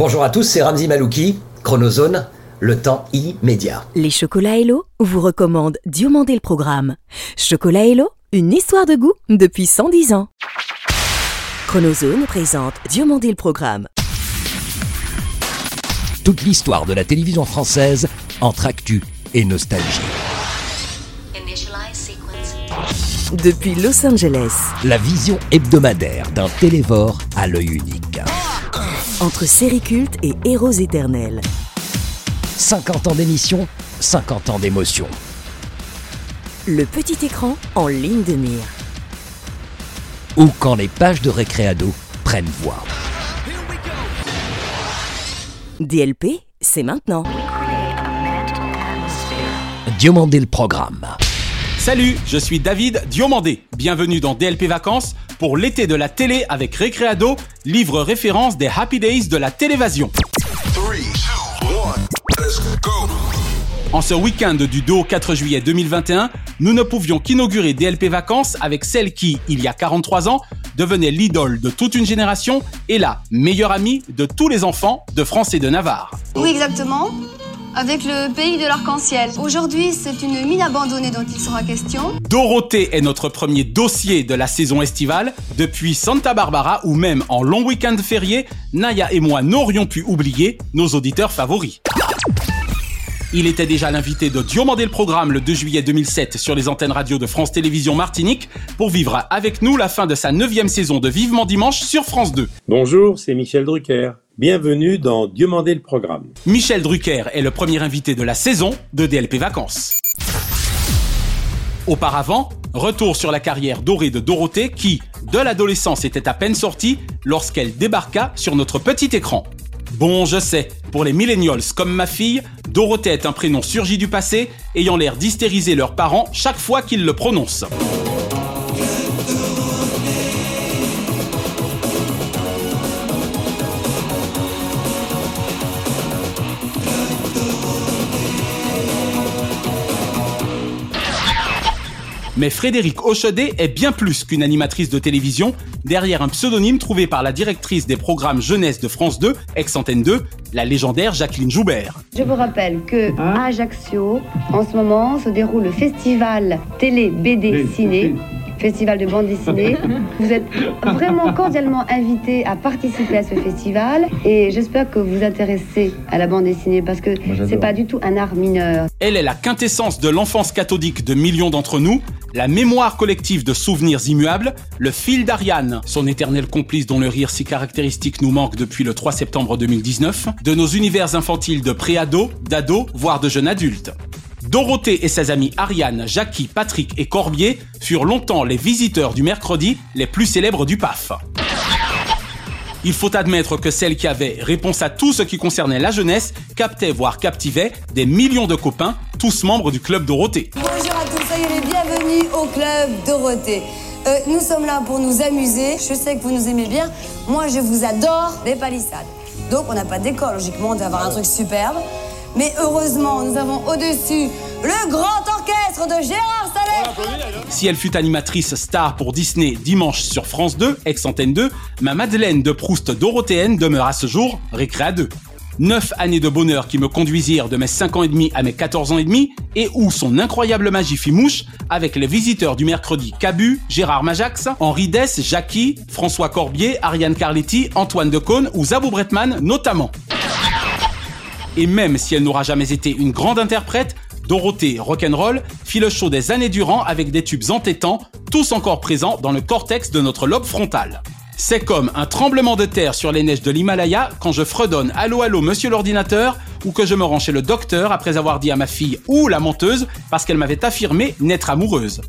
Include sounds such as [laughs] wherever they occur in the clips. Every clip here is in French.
Bonjour à tous, c'est Ramzi Malouki, Chronozone, le temps immédiat. Les chocolats Hello vous recommandent Diomandé le programme. Chocolat Hello, une histoire de goût depuis 110 ans. Chronozone présente Diomandé le programme. Toute l'histoire de la télévision française entre actu et nostalgie. Depuis Los Angeles, La vision hebdomadaire d'un télévore à l'œil unique. Entre séries cultes et héros éternels. 50 ans d'émission, 50 ans d'émotion. Le petit écran en ligne de mire. Ou quand les pages de récréado prennent voix. DLP, c'est maintenant. Diomandé le programme. Salut, je suis David Diomandé. Bienvenue dans DLP Vacances pour l'été de la télé avec Récréado, livre référence des Happy Days de la télévision. En ce week-end du 2 au 4 juillet 2021, nous ne pouvions qu'inaugurer DLP Vacances avec celle qui, il y a 43 ans, devenait l'idole de toute une génération et la meilleure amie de tous les enfants de France et de Navarre. Oui, exactement. Avec le pays de l'arc-en-ciel. Aujourd'hui, c'est une mine abandonnée dont il sera question. Dorothée est notre premier dossier de la saison estivale. Depuis Santa Barbara ou même en long week-end férié, Naya et moi n'aurions pu oublier nos auditeurs favoris. Il était déjà l'invité de Diomandé le programme le 2 juillet 2007 sur les antennes radio de France Télévisions Martinique pour vivre avec nous la fin de sa neuvième saison de Vivement Dimanche sur France 2. Bonjour, c'est Michel Drucker. Bienvenue dans Diomandé le programme. Michel Drucker est le premier invité de la saison de DLP Vacances. Auparavant, retour sur la carrière dorée de Dorothée qui, de l'adolescence, était à peine sortie lorsqu'elle débarqua sur notre petit écran. Bon, je sais, pour les millennials comme ma fille, Dorothée est un prénom surgi du passé, ayant l'air d'hystériser leurs parents chaque fois qu'ils le prononcent. Mais Frédéric Hochedet est bien plus qu'une animatrice de télévision, derrière un pseudonyme trouvé par la directrice des programmes jeunesse de France 2, ex-antenne 2, la légendaire Jacqueline Joubert. Je vous rappelle que à Ajaccio, en ce moment, se déroule le festival télé BD ciné. Festival de bande dessinée. [laughs] Vous êtes vraiment cordialement invité à participer à ce festival et j'espère que vous vous intéressez à la bande dessinée parce que c'est pas du tout un art mineur. Elle est la quintessence de l'enfance cathodique de millions d'entre nous, la mémoire collective de souvenirs immuables, le fil d'Ariane, son éternel complice dont le rire si caractéristique nous manque depuis le 3 septembre 2019, de nos univers infantiles de pré-ado, d'ado, voire de jeunes adultes. Dorothée et ses amis Ariane, Jackie, Patrick et Corbier furent longtemps les visiteurs du mercredi les plus célèbres du PAF. Il faut admettre que celle qui avait réponse à tout ce qui concernait la jeunesse captait voire captivait des millions de copains, tous membres du club Dorothée. Bonjour à tous, soyez les bienvenus au club Dorothée. Euh, nous sommes là pour nous amuser. Je sais que vous nous aimez bien. Moi, je vous adore les palissades. Donc, on n'a pas d'école, logiquement, on avoir un truc superbe. Mais heureusement, nous avons au-dessus le grand orchestre de Gérard Sallet. Si elle fut animatrice star pour Disney dimanche sur France 2, ex-antenne 2, ma Madeleine de Proust dorothéenne demeure à ce jour récré 2. Neuf années de bonheur qui me conduisirent de mes 5 ans et demi à mes 14 ans et demi, et où son incroyable magie fit mouche avec les visiteurs du mercredi Cabu, Gérard Majax, Henri Dess, Jackie, François Corbier, Ariane Carletti, Antoine Decaune ou Zabou Bretman notamment. Et même si elle n'aura jamais été une grande interprète, Dorothée Rock'n'Roll fit le show des années durant avec des tubes entêtants, tous encore présents dans le cortex de notre lobe frontal. C'est comme un tremblement de terre sur les neiges de l'Himalaya quand je fredonne Allô allô monsieur l'ordinateur ou que je me rends chez le docteur après avoir dit à ma fille ou la menteuse parce qu'elle m'avait affirmé n'être amoureuse.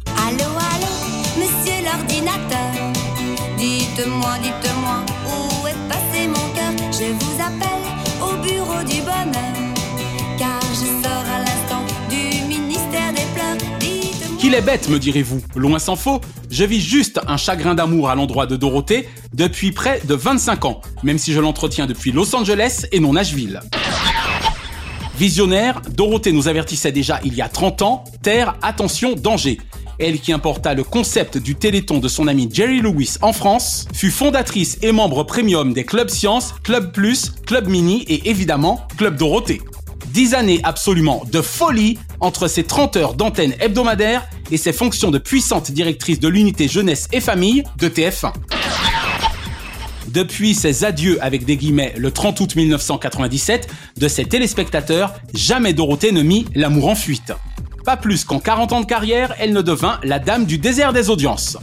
Qu'il est bête, me direz-vous. Loin s'en faut, je vis juste un chagrin d'amour à l'endroit de Dorothée depuis près de 25 ans, même si je l'entretiens depuis Los Angeles et non Nashville. Visionnaire, Dorothée nous avertissait déjà il y a 30 ans, terre, attention, danger. elle qui importa le concept du Téléthon de son ami Jerry Lewis en France, fut fondatrice et membre premium des Club Science, Club Plus, Club Mini et évidemment Club Dorothée. Dix années absolument de folie entre ses 30 heures d'antenne hebdomadaire et ses fonctions de puissante directrice de l'unité jeunesse et famille de TF1. Depuis ses adieux avec des guillemets le 30 août 1997 de ses téléspectateurs, jamais Dorothée ne mit l'amour en fuite. Pas plus qu'en 40 ans de carrière, elle ne devint la dame du désert des audiences.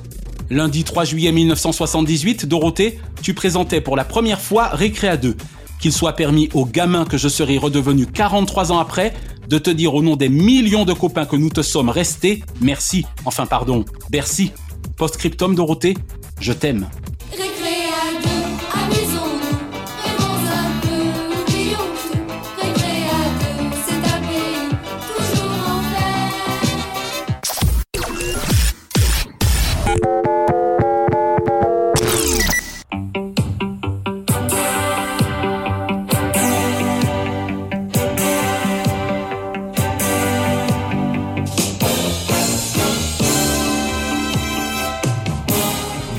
Lundi 3 juillet 1978, Dorothée, tu présentais pour la première fois Récréa 2. Qu'il soit permis aux gamins que je serai redevenu 43 ans après de te dire au nom des millions de copains que nous te sommes restés, merci, enfin pardon, merci. Postscriptum Dorothée, je t'aime.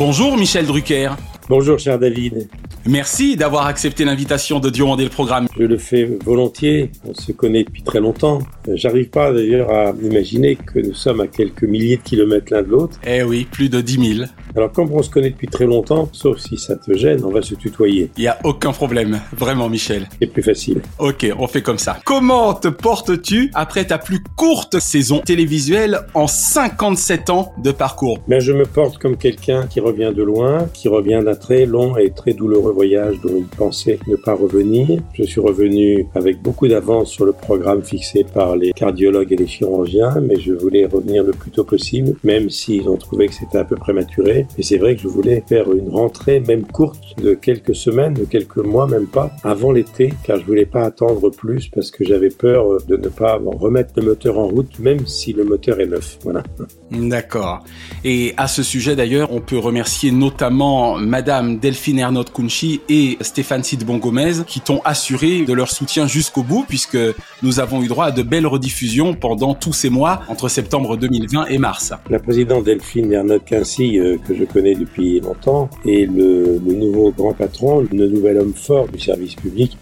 Bonjour Michel Drucker. Bonjour cher David. Merci d'avoir accepté l'invitation de demander le programme. Je le fais volontiers, on se connaît depuis très longtemps. J'arrive pas d'ailleurs à imaginer que nous sommes à quelques milliers de kilomètres l'un de l'autre. Eh oui, plus de 10 000. Alors comme on se connaît depuis très longtemps, sauf si ça te gêne, on va se tutoyer. Il y a aucun problème, vraiment Michel. C'est plus facile. Ok, on fait comme ça. Comment te portes-tu après ta plus courte saison télévisuelle en 57 ans de parcours? Ben je me porte comme quelqu'un qui revient de loin, qui revient d'un très long et très douloureux voyage dont il pensait ne pas revenir. Je suis revenu avec beaucoup d'avance sur le programme fixé par les cardiologues et les chirurgiens, mais je voulais revenir le plus tôt possible, même s'ils ont trouvé que c'était un peu prématuré. Et c'est vrai que je voulais faire une rentrée, même courte, de quelques semaines, de quelques mois, même pas, avant l'été, car je voulais pas attendre plus parce que j'avais peur de ne pas remettre le moteur en route, même si le moteur est neuf. Voilà. D'accord. Et à ce sujet d'ailleurs, on peut remercier notamment Madame Delphine Ernotte Kunchi et Stéphane Sidbon Gomez qui t'ont assuré de leur soutien jusqu'au bout puisque nous avons eu droit à de belles rediffusions pendant tous ces mois entre septembre 2020 et mars. La présidente Delphine Ernotte Kunchi, euh, que je connais depuis longtemps, et le, nouveau grand patron, le nouvel homme fort du service public,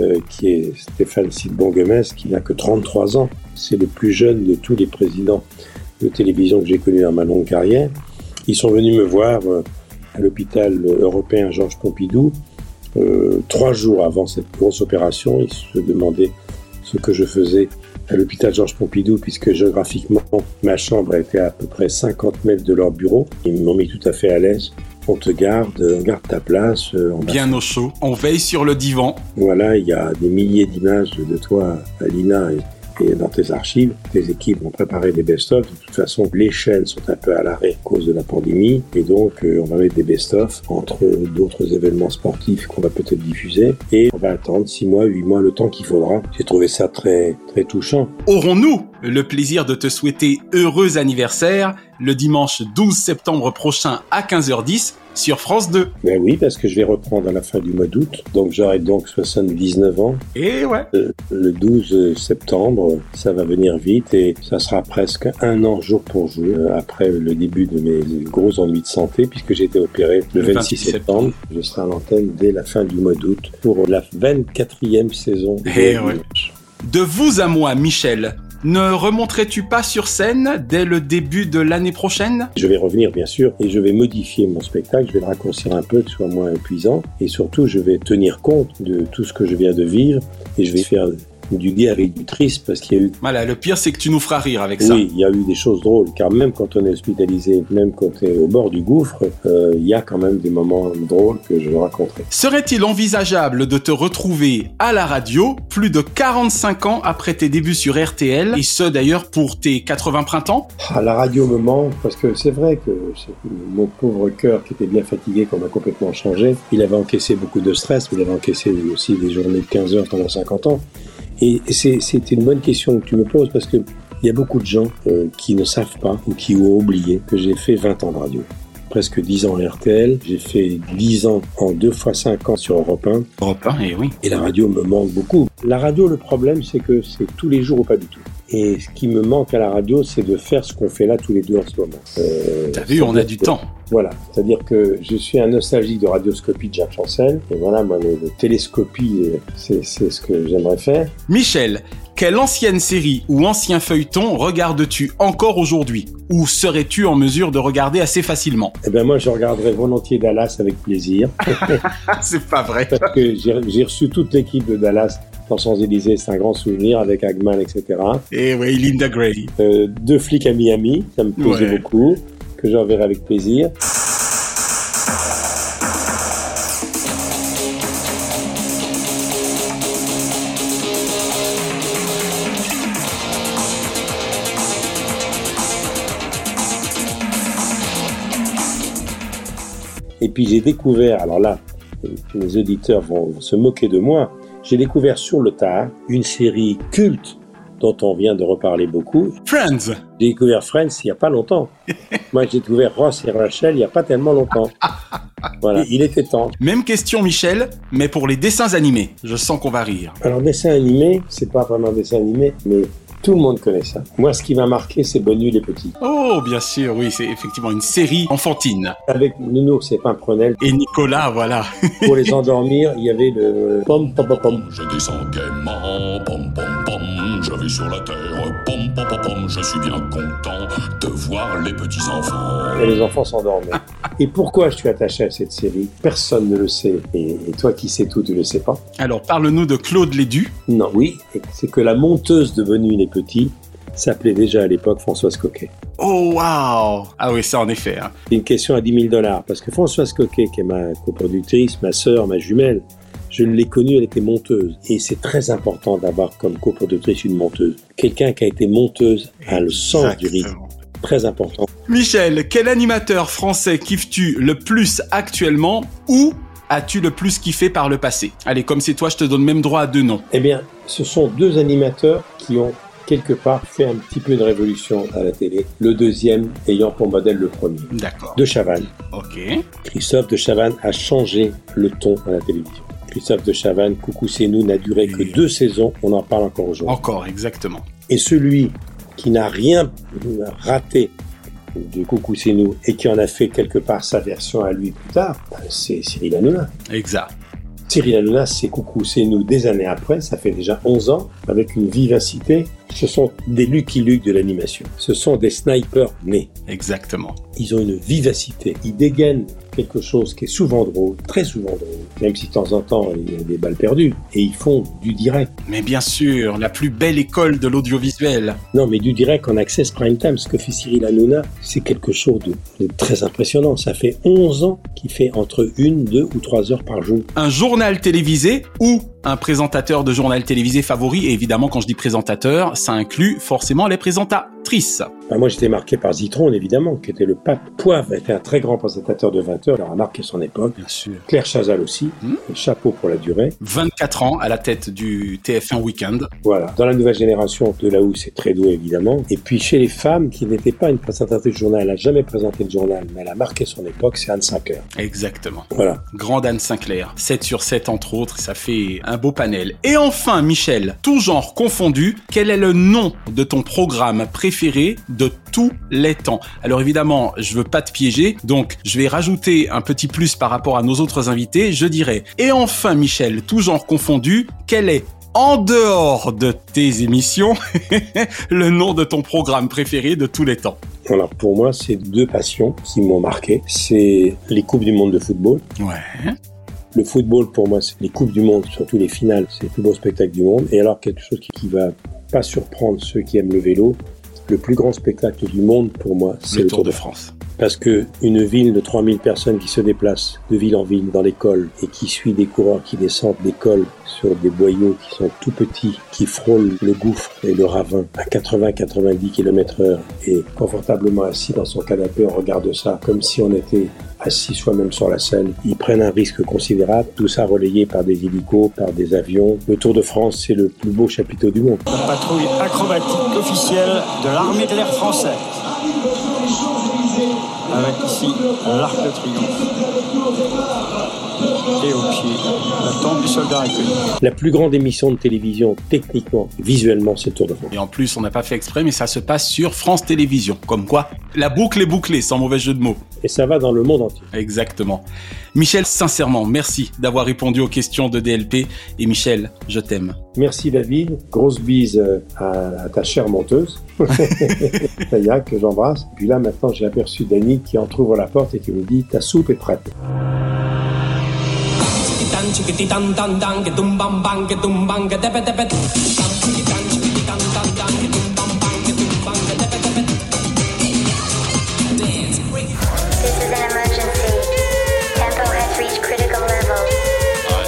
euh, qui est Stéphane Sidbon-Gomez, qui n'a que 33 ans. C'est le plus jeune de tous les présidents de télévision que j'ai connus dans ma longue carrière. Ils sont venus me voir euh, à l'hôpital européen Georges Pompidou euh, trois jours avant cette grosse opération. Ils se demandaient ce que je faisais à l'hôpital Georges Pompidou, puisque géographiquement, ma chambre était à peu près 50 mètres de leur bureau. Ils m'ont mis tout à fait à l'aise. On te garde, on garde ta place. Euh, on Bien au chaud, on veille sur le divan. Voilà, il y a des milliers d'images de toi, Alina, et et dans tes archives, tes équipes ont préparé des best-of. De toute façon, les chaînes sont un peu à l'arrêt à cause de la pandémie. Et donc, euh, on va mettre des best-of entre d'autres événements sportifs qu'on va peut-être diffuser. Et on va attendre six mois, huit mois, le temps qu'il faudra. J'ai trouvé ça très, très touchant. Aurons-nous le plaisir de te souhaiter heureux anniversaire le dimanche 12 septembre prochain à 15h10 sur France 2. Ben oui, parce que je vais reprendre à la fin du mois d'août. Donc j'aurai donc 79 ans. Et ouais. Euh, le 12 septembre, ça va venir vite et ça sera presque un an jour pour jour euh, après le début de mes gros ennuis de santé puisque j'ai été opéré le, 26, septembre. Je serai à l'antenne dès la fin du mois d'août pour la 24e saison. Et ouais. De vous à moi, Michel, ne remonterais-tu pas sur scène dès le début de l'année prochaine? Je vais revenir bien sûr et je vais modifier mon spectacle, je vais le raccourcir un peu, que ce soit moins épuisant et surtout je vais tenir compte de tout ce que je viens de vivre et je vais faire du gai avec du triste parce qu'il y a eu. Voilà, le pire c'est que tu nous feras rire avec ça. Oui, il y a eu des choses drôles car même quand on est hospitalisé, même quand on est au bord du gouffre, euh, il y a quand même des moments drôles que je raconterai. Serait-il envisageable de te retrouver à la radio plus de 45 ans après tes débuts sur RTL et ce d'ailleurs pour tes 80 printemps? Ah, La radio me manque parce que c'est vrai que mon pauvre cœur qui était bien fatigué, qu'on a complètement changé, il avait encaissé beaucoup de stress, mais il avait encaissé aussi des journées de 15 heures pendant 50 ans. Et c'est une bonne question que tu me poses parce que il y a beaucoup de gens euh, qui ne savent pas ou qui ont oublié que j'ai fait 20 ans de radio. Presque 10 ans en RTL, j'ai fait 10 ans en 2 fois 5 ans sur Europe 1. Europe 1, et oui. Et la radio me manque beaucoup. La radio, le problème, c'est que c'est tous les jours ou pas du tout. Et ce qui me manque à la radio, c'est de faire ce qu'on fait là tous les deux en ce moment. Euh, T'as vu, on a du temps. Voilà, c'est-à-dire que je suis un nostalgique de radioscopie de Jacques Chancel. Et voilà, moi, le, le télescopie, euh, c'est ce que j'aimerais faire. Michel, quelle ancienne série ou ancien feuilleton regardes-tu encore aujourd'hui? Ou serais-tu en mesure de regarder assez facilement? Eh bien, moi, je regarderais volontiers Dallas avec plaisir. [laughs] c'est pas vrai. Parce que j'ai reçu toute l'équipe de Dallas dans Champs-Élysées, c'est un grand souvenir avec Hagman, etc. Et oui, Linda Gray. Euh, deux flics à Miami, ça me plaisait ouais. beaucoup, que j'enverrai avec plaisir. Et puis j'ai découvert, alors là, les auditeurs vont se moquer de moi, j'ai découvert sur le tard une série culte dont on vient de reparler beaucoup. Friends J'ai découvert Friends il n'y a pas longtemps. [laughs] Moi, j'ai découvert Ross et Rachel il n'y a pas tellement longtemps. Voilà, il était temps. Même question, Michel, mais pour les dessins animés. Je sens qu'on va rire. Alors, dessin animé, c'est pas vraiment dessin animé, mais tout le monde connaît ça. Moi, ce qui m'a marqué, c'est Bonne nuit les petits. Oh, bien sûr, oui, c'est effectivement une série enfantine. Avec Nounours et Pimprenel. Et Nicolas, voilà. Pour les endormir, il y avait le pom pom pom pom. Je descends gaiement, pom pom je vais sur la terre, pom pom pom pom, je suis bien content de voir les petits enfants. Et les enfants s'endormaient. [laughs] et pourquoi je suis attaché à cette série? Personne ne le sait. Et, et, toi qui sais tout, tu le sais pas. Alors, parle-nous de Claude Lédu. Non, oui, c'est que la monteuse de Bonne nuit les Petit s'appelait déjà à l'époque Françoise Coquet. Oh waouh Ah oui, ça en effet. Hein. Une question à 10 000 dollars, parce que Françoise Coquet, qui est ma coproductrice, ma sœur, ma jumelle, je l'ai connue, elle était monteuse. Et c'est très important d'avoir comme coproductrice une monteuse. Quelqu'un qui a été monteuse a le sens du rythme. Très important. Michel, quel animateur français kiffes-tu le plus actuellement ou as-tu le plus kiffé par le passé? Allez, comme c'est toi, je te donne même droit à deux noms. Eh bien, ce sont deux animateurs qui ont quelque part fait un petit peu de révolution à la télé. Le deuxième ayant pour modèle le premier. D'accord. De Chavannes. Ok. Christophe de Chavannes a changé le ton à la télévision. Christophe de Chavannes, Coucou c'est nous, n'a duré que deux saisons. On en parle encore aujourd'hui. Encore, exactement. Et celui qui n'a rien raté de Coucou c'est nous et qui en a fait quelque part sa version à lui plus tard, c'est Cyril Hanouna. Exact. Cyril Hanouna, c'est Coucou, c'est nous des années après, ça fait déjà 11 ans, avec une vivacité. Ce sont des Lucky Luke de l'animation. Ce sont des snipers nés. Exactement. Ils ont une vivacité. Ils dégainent quelque chose qui est souvent drôle, très souvent drôle, même si de temps en temps il y a des balles perdues, et ils font du direct. Mais bien sûr, la plus belle école de l'audiovisuel. Non, mais du direct en access prime time, ce que fait Cyril Hanouna, c'est quelque chose de, de, très impressionnant. Ça fait 11 ans qu'il fait entre une, deux ou trois heures par jour. Un journal télévisé ou un présentateur de journal télévisé favori, et évidemment quand je dis présentateur, ça inclut forcément les Ben moi j'étais marqué par Zitron évidemment, qui était le pape. Poivre était un très grand présentateur de 20 heures, il a marqué son époque. Bien sûr. Claire Chazal aussi, mmh. chapeau pour la durée. 24 ans à la tête du TF1 Weekend. Voilà, dans la nouvelle génération de là où c'est très doux évidemment. Et puis chez les femmes qui n'étaient pas une présentatrice de journal, elle n'a jamais présenté de journal, mais elle a marqué son époque, c'est Anne Sinclair. Exactement. Voilà. Grande Anne Sinclair. 7 sur 7 entre autres, ça fait un beau panel. Et enfin, Michel, tout genre confondu, quel est le nom de ton programme préféré de tous les temps Alors évidemment, je veux pas te piéger, donc je vais rajouter un petit plus par rapport à nos autres invités, je dirais. Et enfin, Michel, tout genre confondu, quel est en dehors de tes émissions, [laughs] le nom de ton programme préféré de tous les temps? Alors pour moi, c'est deux passions qui m'ont marqué. C'est les Coupes du Monde de football. Ouais. Le football, pour moi, c'est les Coupes du Monde, surtout les finales, c'est le plus beau spectacle du monde. Et alors, quelque chose qui, qui va pas surprendre ceux qui aiment le vélo, le plus grand spectacle du monde, pour moi, c'est le, le, Tour de France. Parce que une ville de 3000 personnes qui se déplacent de ville en ville dans l'école et qui suit des coureurs qui descendent d'école sur des boyaux qui sont tout petits, qui frôlent le gouffre et le ravin à 80-90 km heure et confortablement assis dans son canapé, on regarde ça comme si on était assis soi-même sur la scène. Ils prennent un risque considérable, tout ça relayé par des hélicos, par des avions. Le Tour de France, c'est le plus beau chapiteau du monde. La patrouille acrobatique officielle de l'armée de l'air française. Avec ici l'Arc de Triomphe. Et au pied, la tombe du soldat inconnu. La plus grande émission de télévision, techniquement, visuellement, c'est Tour de France. Et en plus, on n'a pas fait exprès, mais ça se passe sur France Télévisions. Comme quoi, la boucle est bouclée, sans mauvais jeu de mots. Et ça va dans le monde entier. Exactement. Michel, sincèrement, merci d'avoir répondu aux questions de DLP. Et Michel, je t'aime. Merci David. Grosse bise euh, à, à ta chère monteuse. [laughs] Taya, que j'embrasse. Puis là, maintenant, j'ai aperçu Dany qui entrouvre la porte et qui me dit Ta soupe est prête.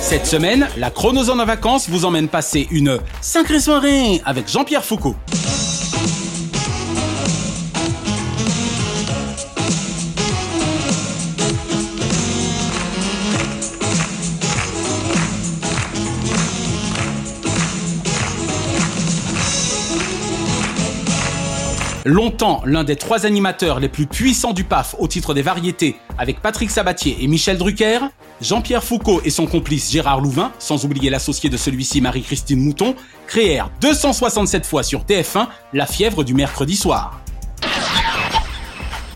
Cette semaine, la chronozone en vacances vous emmène passer une sacrée soirée avec Jean-Pierre Foucault. Longtemps l'un des trois animateurs les plus puissants du PAF au titre des variétés, avec Patrick Sabatier et Michel Drucker, Jean-Pierre Foucault et son complice Gérard Louvain, sans oublier l'associé de celui-ci Marie-Christine Mouton, créèrent 267 fois sur TF1 la fièvre du mercredi soir.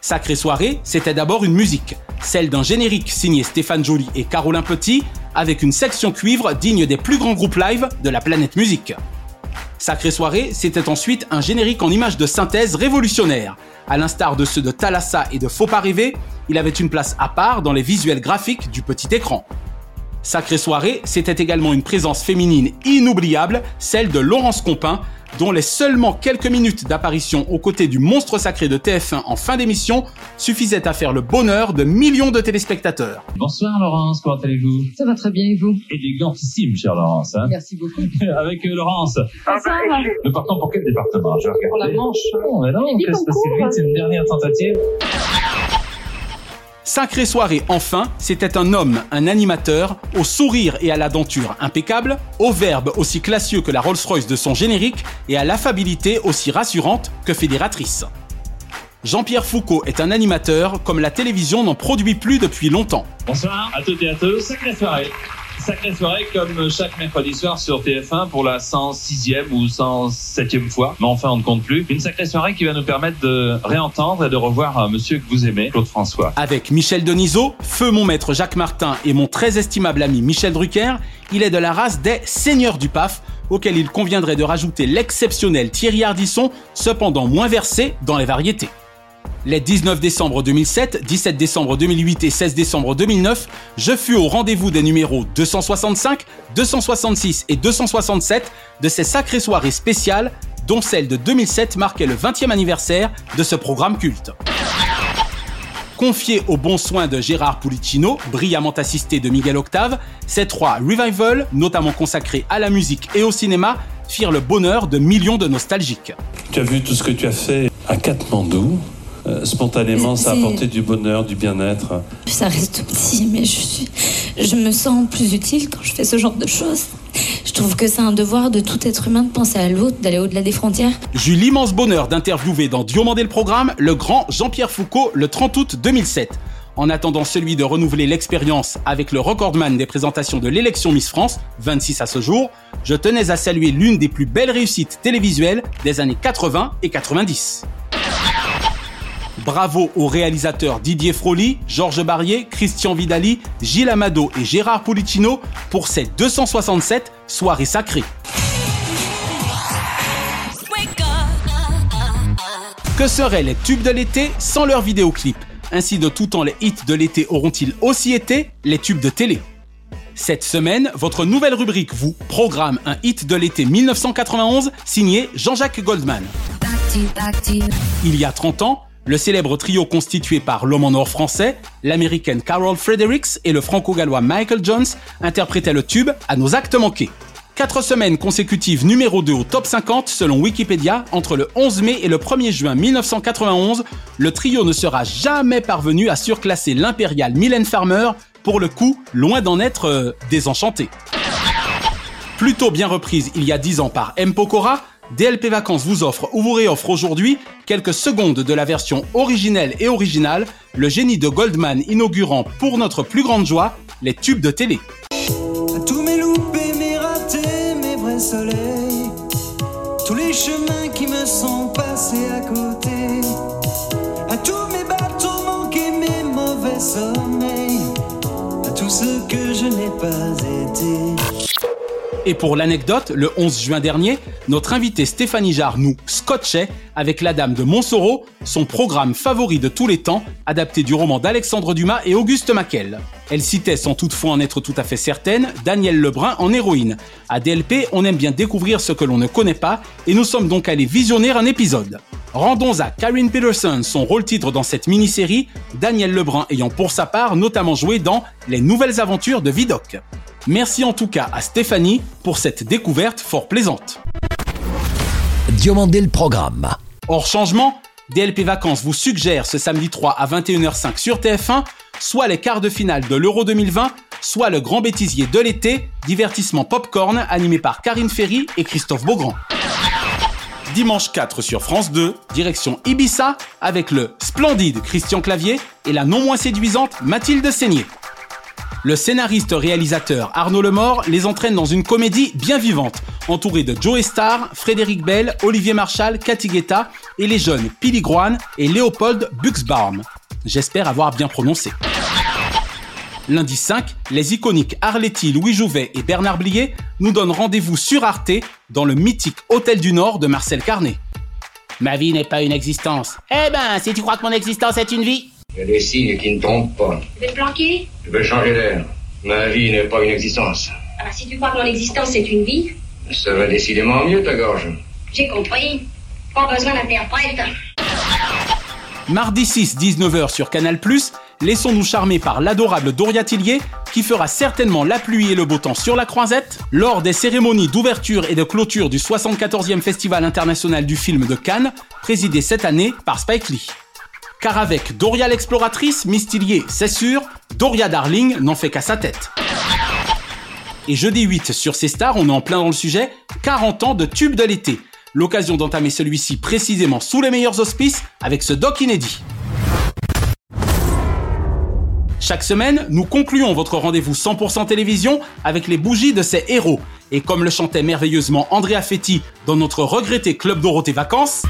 Sacrée soirée, c'était d'abord une musique, celle d'un générique signé Stéphane Joly et Caroline Petit, avec une section cuivre digne des plus grands groupes live de la planète musique. Sacrée soirée, c'était ensuite un générique en images de synthèse révolutionnaire. À l'instar de ceux de Thalassa et de Faut pas il avait une place à part dans les visuels graphiques du petit écran. Sacrée soirée, c'était également une présence féminine inoubliable, celle de Laurence Compin, dont les seulement quelques minutes d'apparition aux côtés du monstre sacré de TF1 en fin d'émission suffisaient à faire le bonheur de millions de téléspectateurs. Bonsoir Laurence, comment allez-vous? Ça va très bien et vous? Élégantissime, chère Laurence. Hein? Merci beaucoup. [laughs] Avec euh, Laurence, Bonsoir. nous partons pour quel département? Je vais Pour la regarder. Manche. Oh, mais non, c'est vite, hein. c'est une dernière tentative. Sacrée soirée enfin, c'était un homme, un animateur, au sourire et à la denture impeccable, au verbe aussi classieux que la Rolls-Royce de son générique et à l'affabilité aussi rassurante que fédératrice. Jean-Pierre Foucault est un animateur comme la télévision n'en produit plus depuis longtemps. Bonsoir à toutes et à tous, sacrée soirée. Sacrée soirée comme chaque mercredi soir sur TF1 pour la 106e ou 107e fois, mais enfin on ne compte plus. Une sacrée soirée qui va nous permettre de réentendre et de revoir monsieur que vous aimez, Claude François. Avec Michel Denisot, feu mon maître Jacques Martin et mon très estimable ami Michel Drucker, il est de la race des seigneurs du PAF, auquel il conviendrait de rajouter l'exceptionnel Thierry Ardisson, cependant moins versé dans les variétés. Les 19 décembre 2007, 17 décembre 2008 et 16 décembre 2009, je fus au rendez-vous des numéros 265, 266 et 267 de ces sacrées soirées spéciales, dont celle de 2007 marquait le 20e anniversaire de ce programme culte. Confié aux bons soins de Gérard Pulicino, brillamment assisté de Miguel Octave, ces trois revivals, notamment consacrés à la musique et au cinéma, firent le bonheur de millions de nostalgiques. Tu as vu tout ce que tu as fait à Katmandou. Euh, spontanément, ça a apporté du bonheur, du bien-être. Ça reste petit, mais je suis, je me sens plus utile quand je fais ce genre de choses. Je trouve que c'est un devoir de tout être humain de penser à l'autre, d'aller au-delà des frontières. J'eus l'immense bonheur d'interviewer dans Diomandé le programme le grand Jean-Pierre Foucault le 30 août 2007. En attendant celui de renouveler l'expérience avec le recordman des présentations de l'élection Miss France, 26 à ce jour, je tenais à saluer l'une des plus belles réussites télévisuelles des années 80 et 90. Bravo aux réalisateurs Didier Froli, Georges Barrier, Christian Vidali, Gilles Amado et Gérard Pulicino pour ces 267 soirées sacrées. Que seraient les tubes de l'été sans leurs vidéoclips? Ainsi de tout temps les hits de l'été auront-ils aussi été les tubes de télé? Cette semaine, votre nouvelle rubrique vous programme un hit de l'été 1991 signé Jean-Jacques Goldman. Il y a 30 ans, le célèbre trio constitué par l'homme en or français, l'américaine Carol Fredericks et le franco-gallois Michael Jones interprétaient le tube à nos actes manqués. Quatre semaines consécutives numéro 2 au top 50 selon Wikipédia, entre le 11 mai et le 1er juin 1991, le trio ne sera jamais parvenu à surclasser l'impérial Mylène Farmer, pour le coup, loin d'en être euh, désenchanté. Plutôt bien reprise il y a 10 ans par M. Pokora, DLP Vacances vous offre ou vous réoffre aujourd'hui quelques secondes de la version originelle et originale, le génie de Goldman inaugurant pour notre plus grande joie les tubes de télé. Tous mes loupés, mes ratés, mes vrais soleils. Tous les chemins qui me sont passés à côté. À tous mes bateaux manqués, mes mauvais sommeils. À tout ce que je n'ai pas été. Et pour l'anecdote, le 11 juin dernier, notre invité Stéphanie Jarre nous scotchait avec La Dame de Montsoreau, son programme favori de tous les temps, adapté du roman d'Alexandre Dumas et Auguste Maquel. Elle citait sans toutefois en être tout à fait certaine Danielle Lebrun en héroïne. À DLP, on aime bien découvrir ce que l'on ne connaît pas et nous sommes donc allés visionner un épisode. Rendons à Karine Peterson son rôle-titre dans cette mini-série, Danielle Lebrun ayant pour sa part notamment joué dans Les Nouvelles Aventures de Vidocq. Merci en tout cas à Stéphanie pour cette découverte fort plaisante. Diomandé le programme. Hors changement, DLP Vacances vous suggère ce samedi 3 à 21h05 sur TF1 soit les quarts de finale de l'Euro 2020, soit le grand bêtisier de l'été, divertissement popcorn animé par Karine Ferry et Christophe Beaugrand. Dimanche 4 sur France 2, direction Ibiza avec le splendide Christian Clavier et la non moins séduisante Mathilde Seigné. Le scénariste-réalisateur Arnaud Lemort les entraîne dans une comédie bien vivante, entourée de Joe Starr, Frédéric Bell, Olivier Marchal, Cathy Guetta et les jeunes Pili Groan et Léopold Buxbaum. J'espère avoir bien prononcé. Lundi 5, les iconiques Arletty, Louis Jouvet et Bernard Blier nous donnent rendez-vous sur Arte dans le mythique Hôtel du Nord de Marcel Carnet. Ma vie n'est pas une existence. Eh ben, si tu crois que mon existence est une vie, Il y a des signes qui ne trompent pas. Tu veux te planquer? Je veux changer d'air. Ma vie n'est pas une existence. Alors si tu crois que mon existence est une vie, Ça va décidément mieux, ta gorge. j'ai compris. Pas besoin d'interprète. Mardi 6, 19h sur Canal+, laissons-nous charmer par l'adorable Doria Tillier, qui fera certainement la pluie et le beau temps sur la croisette, lors des cérémonies d'ouverture et de clôture du 74e Festival international du film de Cannes, présidé cette année par Spike Lee. Car avec Doria l'exploratrice, Miss Tillier, c'est sûr, Doria Darling n'en fait qu'à sa tête. Et jeudi 8 sur ces stars, on est en plein dans le sujet, 40 ans de tube de l'été. L'occasion d'entamer celui-ci précisément sous les meilleurs auspices avec ce doc inédit. Chaque semaine, nous concluons votre rendez-vous 100% télévision avec les bougies de ces héros. Et comme le chantait merveilleusement Andrea Fetti dans notre regretté Club Dorothée Vacances,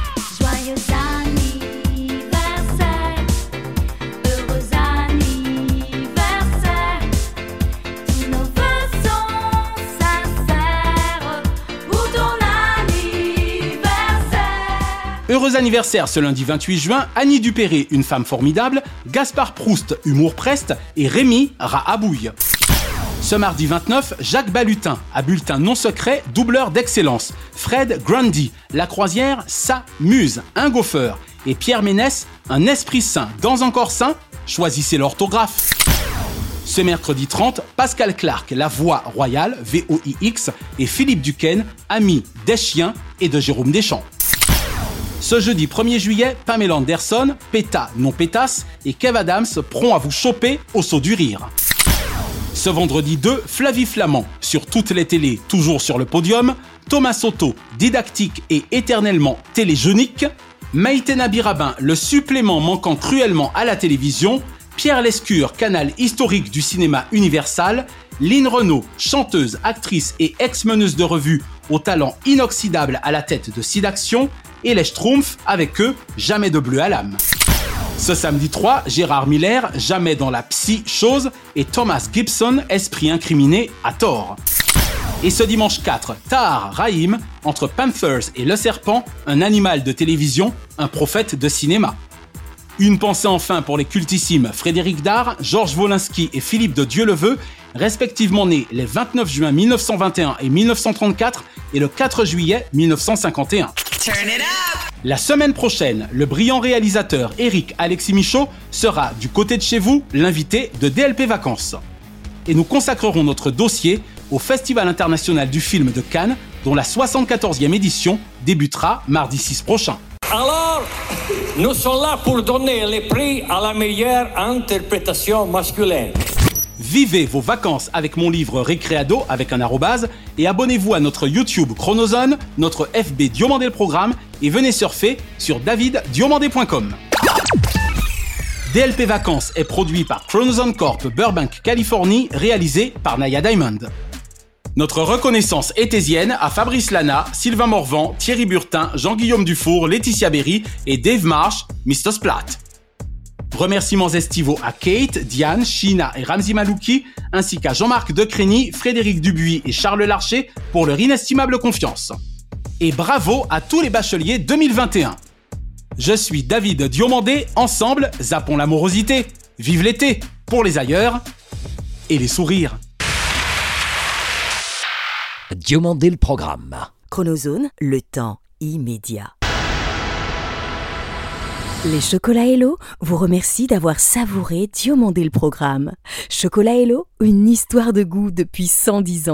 Heureux anniversaire ce lundi 28 juin, Annie Dupéré, une femme formidable, Gaspard Proust, humour preste, et Rémi, rat à bouille. Ce mardi 29, Jacques Balutin, à bulletin non secret, doubleur d'excellence. Fred Grundy, la croisière s'amuse, un goffeur. Et Pierre Ménès, un esprit sain, dans encore sain, choisissez l'orthographe. Ce mercredi 30, Pascal Clark, la voix royale, VOIX, et Philippe Duquesne, ami des chiens et de Jérôme Deschamps. Ce jeudi 1er juillet, Pamela Anderson, péta non pétasse, et Kev Adams prompt à vous choper au saut du rire. Ce vendredi 2, Flavie Flamand, sur toutes les télés, toujours sur le podium, Thomas Soto, didactique et éternellement télégénique, Maïté Nabirabin, le supplément manquant cruellement à la télévision, Pierre Lescure, canal historique du cinéma universal, Lynn Renault, chanteuse, actrice et ex-meneuse de revue au talent inoxydable à la tête de Sidaction, et les Schtroumpfs, avec eux, jamais de bleu à l'âme. Ce samedi 3, Gérard Miller, jamais dans la psy chose, et Thomas Gibson, esprit incriminé à tort. Et ce dimanche 4, Tahar Rahim, entre Panthers et Le Serpent, un animal de télévision, un prophète de cinéma. Une pensée enfin pour les cultissimes Frédéric Dard, Georges Wolinski et Philippe de Dieuleveux, respectivement nés les 29 juin 1921 et 1934 et le 4 juillet 1951. La semaine prochaine, le brillant réalisateur Eric Alexis Michaud sera du côté de chez vous l'invité de DLP Vacances. Et nous consacrerons notre dossier au Festival international du film de Cannes, dont la 74e édition débutera mardi 6 prochain. Alors, nous sommes là pour donner les prix à la meilleure interprétation masculine. Vivez vos vacances avec mon livre Récréado avec un arrobase et abonnez-vous à notre YouTube Chronozone, notre FB Diomandé le programme et venez surfer sur daviddiomandé.com. DLP Vacances est produit par Chronozone Corp Burbank, Californie, réalisé par Naya Diamond. Notre reconnaissance étésienne à Fabrice Lana, Sylvain Morvan, Thierry Burtin, Jean-Guillaume Dufour, Laetitia Berry et Dave Marsh, Mr. Splat. Remerciements estivaux à Kate, Diane, Sheena et Ramzi Malouki, ainsi qu'à Jean-Marc Decrény, Frédéric Dubuis et Charles Larcher pour leur inestimable confiance. Et bravo à tous les bacheliers 2021. Je suis David Diomandé, ensemble, zappons l'amorosité. Vive l'été, pour les ailleurs et les sourires. Diomandé le programme. Chronozone, le temps immédiat. Les chocolats Hello vous remercient d'avoir savouré Diomandé le programme. Chocolat Hello, une histoire de goût depuis 110 ans.